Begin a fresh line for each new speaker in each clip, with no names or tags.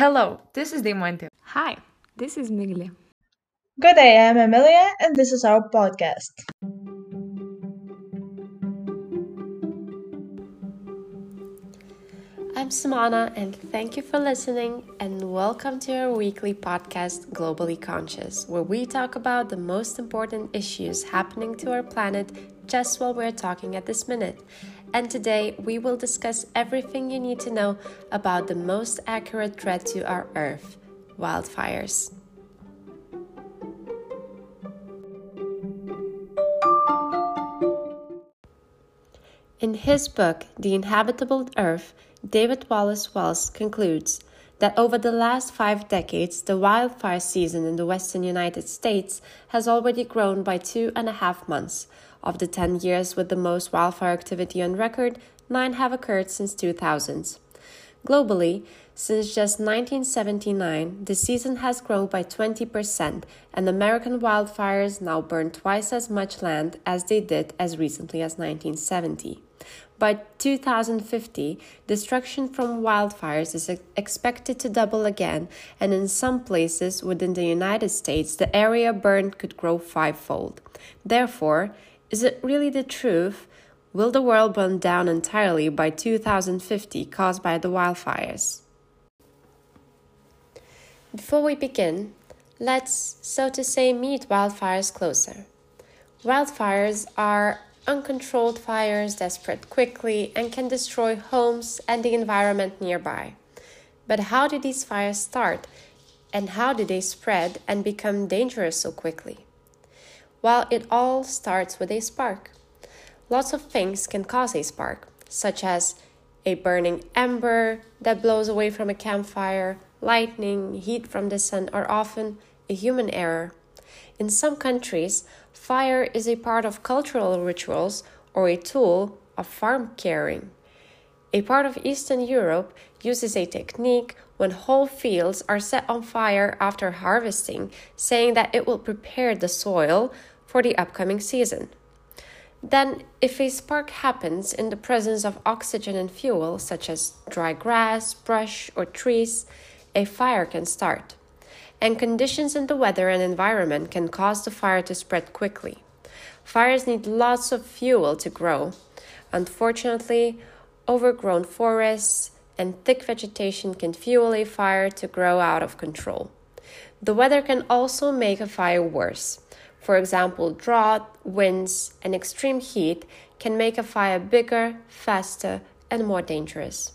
Hello, this is Deimante.
Hi, this is Migle.
Good day, I'm Emilia, and this is our podcast.
I'm Simona, and thank you for listening. And welcome to our weekly podcast, Globally Conscious, where we talk about the most important issues happening to our planet just while we're talking at this minute. And today we will discuss everything you need to know about the most accurate threat to our Earth wildfires. In his book, The Inhabitable Earth, David Wallace Wells concludes that over the last five decades, the wildfire season in the western United States has already grown by two and a half months. Of the 10 years with the most wildfire activity on record, nine have occurred since 2000. Globally, since just 1979, the season has grown by 20%, and American wildfires now burn twice as much land as they did as recently as 1970. By 2050, destruction from wildfires is expected to double again, and in some places within the United States, the area burned could grow fivefold. Therefore, is it really the truth? Will the world burn down entirely by 2050 caused by the wildfires? Before we begin, let's, so to say, meet wildfires closer. Wildfires are uncontrolled fires that spread quickly and can destroy homes and the environment nearby. But how do these fires start and how do they spread and become dangerous so quickly? Well, it all starts with a spark. Lots of things can cause a spark, such as a burning ember that blows away from a campfire, lightning, heat from the sun, are often a human error. In some countries, Fire is a part of cultural rituals or a tool of farm caring. A part of Eastern Europe uses a technique when whole fields are set on fire after harvesting, saying that it will prepare the soil for the upcoming season. Then, if a spark happens in the presence of oxygen and fuel, such as dry grass, brush, or trees, a fire can start and conditions in the weather and environment can cause the fire to spread quickly. Fires need lots of fuel to grow. Unfortunately, overgrown forests and thick vegetation can fuel a fire to grow out of control. The weather can also make a fire worse. For example, drought, winds, and extreme heat can make a fire bigger, faster, and more dangerous.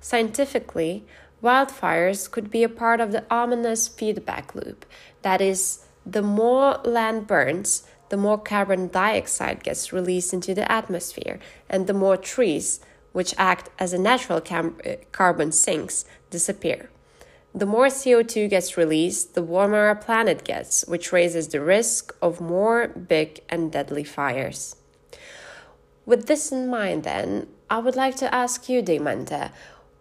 Scientifically, Wildfires could be a part of the ominous feedback loop. That is, the more land burns, the more carbon dioxide gets released into the atmosphere, and the more trees, which act as a natural uh, carbon sinks, disappear. The more CO2 gets released, the warmer our planet gets, which raises the risk of more big and deadly fires. With this in mind, then, I would like to ask you, Deimante,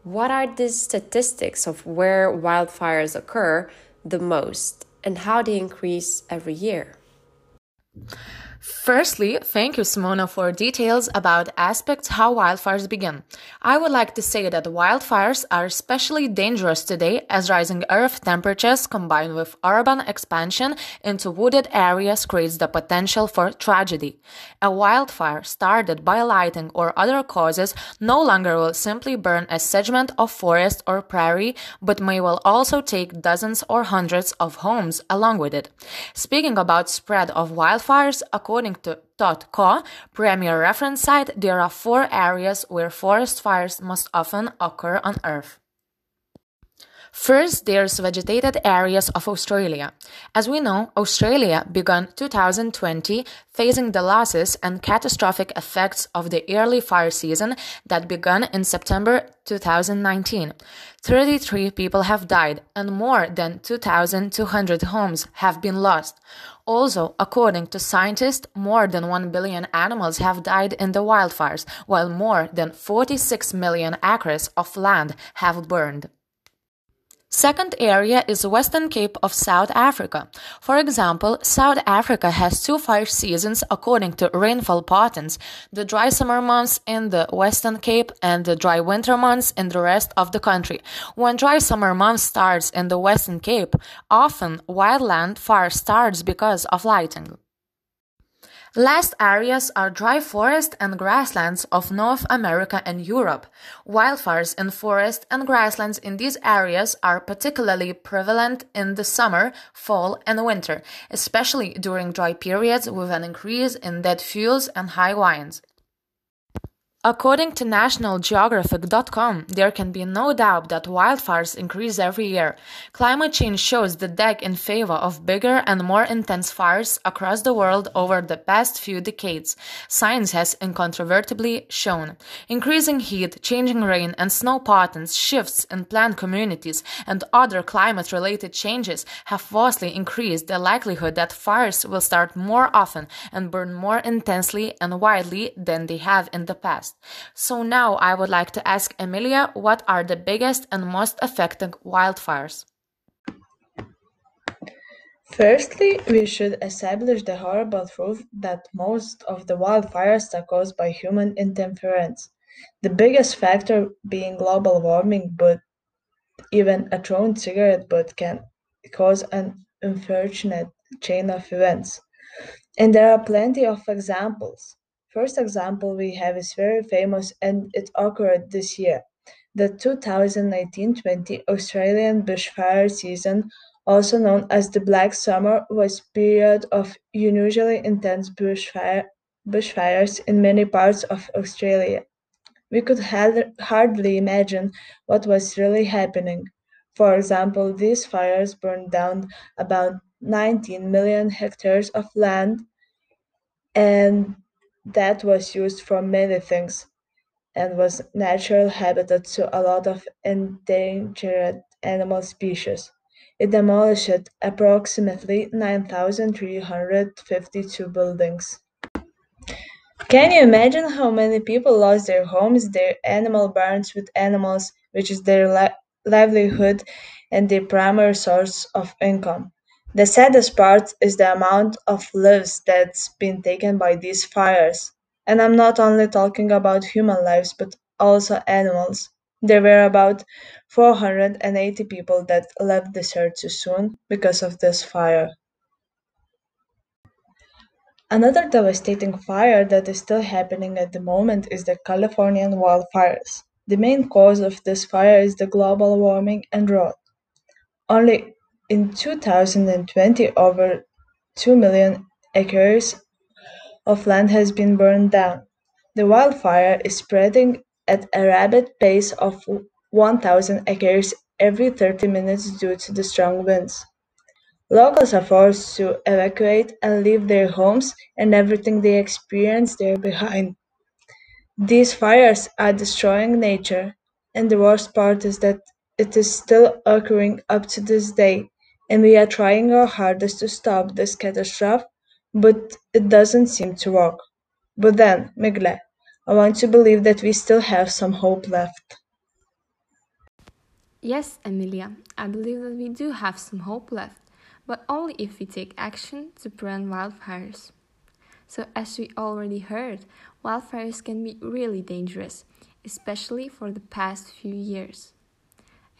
what are the statistics of where wildfires occur the most and how they increase every year?
Firstly, thank you, Simona, for details about aspects how wildfires begin. I would like to say that wildfires are especially dangerous today as rising earth temperatures combined with urban expansion into wooded areas creates the potential for tragedy. A wildfire started by lighting or other causes no longer will simply burn a segment of forest or prairie, but may well also take dozens or hundreds of homes along with it. Speaking about spread of wildfires, according to .co, premier reference site, there are four areas where forest fires most often occur on Earth. First, there's vegetated areas of Australia. As we know, Australia began 2020 facing the losses and catastrophic effects of the early fire season that began in September 2019. 33 people have died and more than 2,200 homes have been lost. Also, according to scientists, more than 1 billion animals have died in the wildfires, while more than 46 million acres of land have burned. Second area is Western Cape of South Africa. For example, South Africa has two fire seasons according to rainfall patterns, the dry summer months in the Western Cape and the dry winter months in the rest of the country. When dry summer month starts in the Western Cape, often wildland fire starts because of lighting. Last areas are dry forest and grasslands of North America and Europe. Wildfires in forest and grasslands in these areas are particularly prevalent in the summer, fall, and winter, especially during dry periods with an increase in dead fuels and high winds. According to nationalgeographic.com, there can be no doubt that wildfires increase every year. Climate change shows the deck in favor of bigger and more intense fires across the world over the past few decades. Science has incontrovertibly shown. Increasing heat, changing rain and snow patterns, shifts in plant communities, and other climate related changes have vastly increased the likelihood that fires will start more often and burn more intensely and widely than they have in the past. So now I would like to ask Emilia what are the biggest and most affecting wildfires?
Firstly, we should establish the horrible truth that most of the wildfires are caused by human interference. The biggest factor being global warming, but even a thrown cigarette butt can cause an unfortunate chain of events. And there are plenty of examples. First example we have is very famous and it occurred this year. The 2019-20 Australian bushfire season, also known as the Black Summer, was a period of unusually intense bushfire, bushfires in many parts of Australia. We could hardly imagine what was really happening. For example, these fires burned down about 19 million hectares of land and that was used for many things and was natural habitat to a lot of endangered animal species. It demolished approximately 9,352 buildings. Can you imagine how many people lost their homes, their animal barns with animals, which is their li- livelihood and their primary source of income? The saddest part is the amount of lives that's been taken by these fires. And I'm not only talking about human lives, but also animals. There were about 480 people that left the earth too soon because of this fire. Another devastating fire that is still happening at the moment is the Californian wildfires. The main cause of this fire is the global warming and drought. Only in two thousand and twenty over two million acres of land has been burned down. The wildfire is spreading at a rapid pace of one thousand acres every thirty minutes due to the strong winds. Locals are forced to evacuate and leave their homes and everything they experience there behind. These fires are destroying nature, and the worst part is that it is still occurring up to this day and we are trying our hardest to stop this catastrophe, but it doesn't seem to work. But then, Migle, I want to believe that we still have some hope left.
Yes, Emilia, I believe that we do have some hope left, but only if we take action to prevent wildfires. So, as we already heard, wildfires can be really dangerous, especially for the past few years.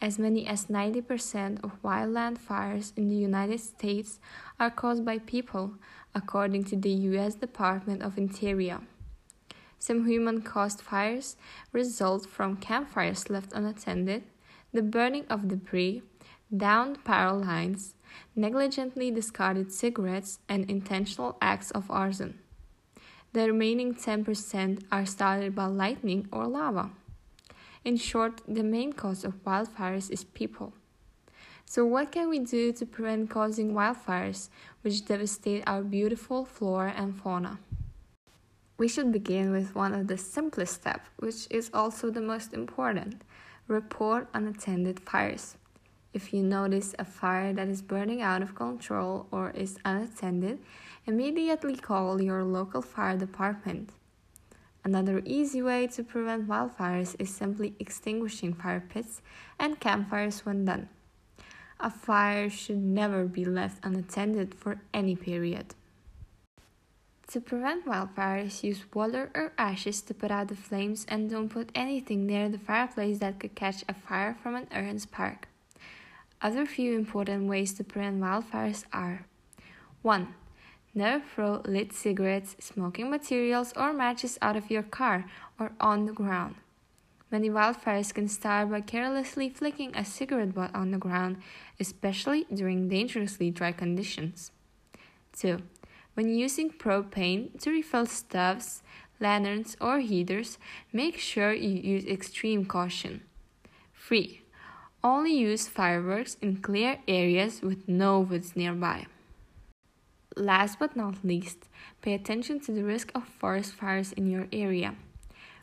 As many as 90% of wildland fires in the United States are caused by people, according to the US Department of Interior. Some human caused fires result from campfires left unattended, the burning of debris, downed power lines, negligently discarded cigarettes, and intentional acts of arson. The remaining 10% are started by lightning or lava. In short, the main cause of wildfires is people. So, what can we do to prevent causing wildfires which devastate our beautiful flora and fauna? We should begin with one of the simplest steps, which is also the most important report unattended fires. If you notice a fire that is burning out of control or is unattended, immediately call your local fire department. Another easy way to prevent wildfires is simply extinguishing fire pits and campfires when done. A fire should never be left unattended for any period. To prevent wildfires, use water or ashes to put out the flames and don't put anything near the fireplace that could catch a fire from an urn spark. Other few important ways to prevent wildfires are 1. Never throw lit cigarettes, smoking materials, or matches out of your car or on the ground. Many wildfires can start by carelessly flicking a cigarette butt on the ground, especially during dangerously dry conditions. 2. When using propane to refill stoves, lanterns, or heaters, make sure you use extreme caution. 3. Only use fireworks in clear areas with no woods nearby. Last but not least, pay attention to the risk of forest fires in your area.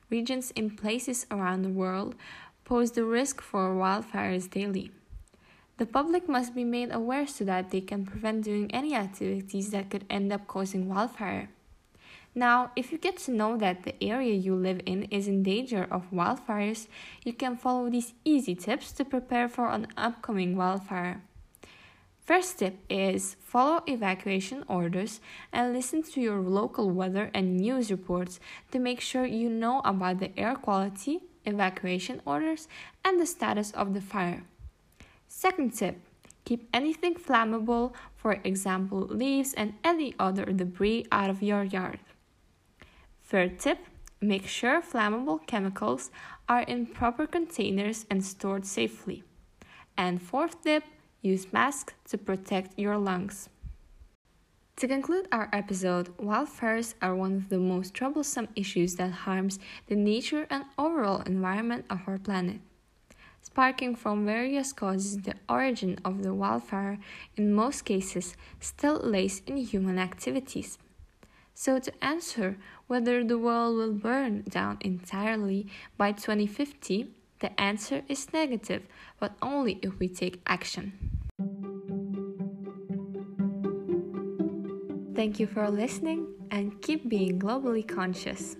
Regions in places around the world pose the risk for wildfires daily. The public must be made aware so that they can prevent doing any activities that could end up causing wildfire. Now, if you get to know that the area you live in is in danger of wildfires, you can follow these easy tips to prepare for an upcoming wildfire. First tip is follow evacuation orders and listen to your local weather and news reports to make sure you know about the air quality, evacuation orders, and the status of the fire. Second tip keep anything flammable, for example, leaves and any other debris, out of your yard. Third tip make sure flammable chemicals are in proper containers and stored safely. And fourth tip Use masks to protect your lungs. To conclude our episode, wildfires are one of the most troublesome issues that harms the nature and overall environment of our planet. Sparking from various causes, the origin of the wildfire in most cases still lays in human activities. So, to answer whether the world will burn down entirely by 2050, the answer is negative, but only if we take action. Thank you for listening and keep being globally conscious.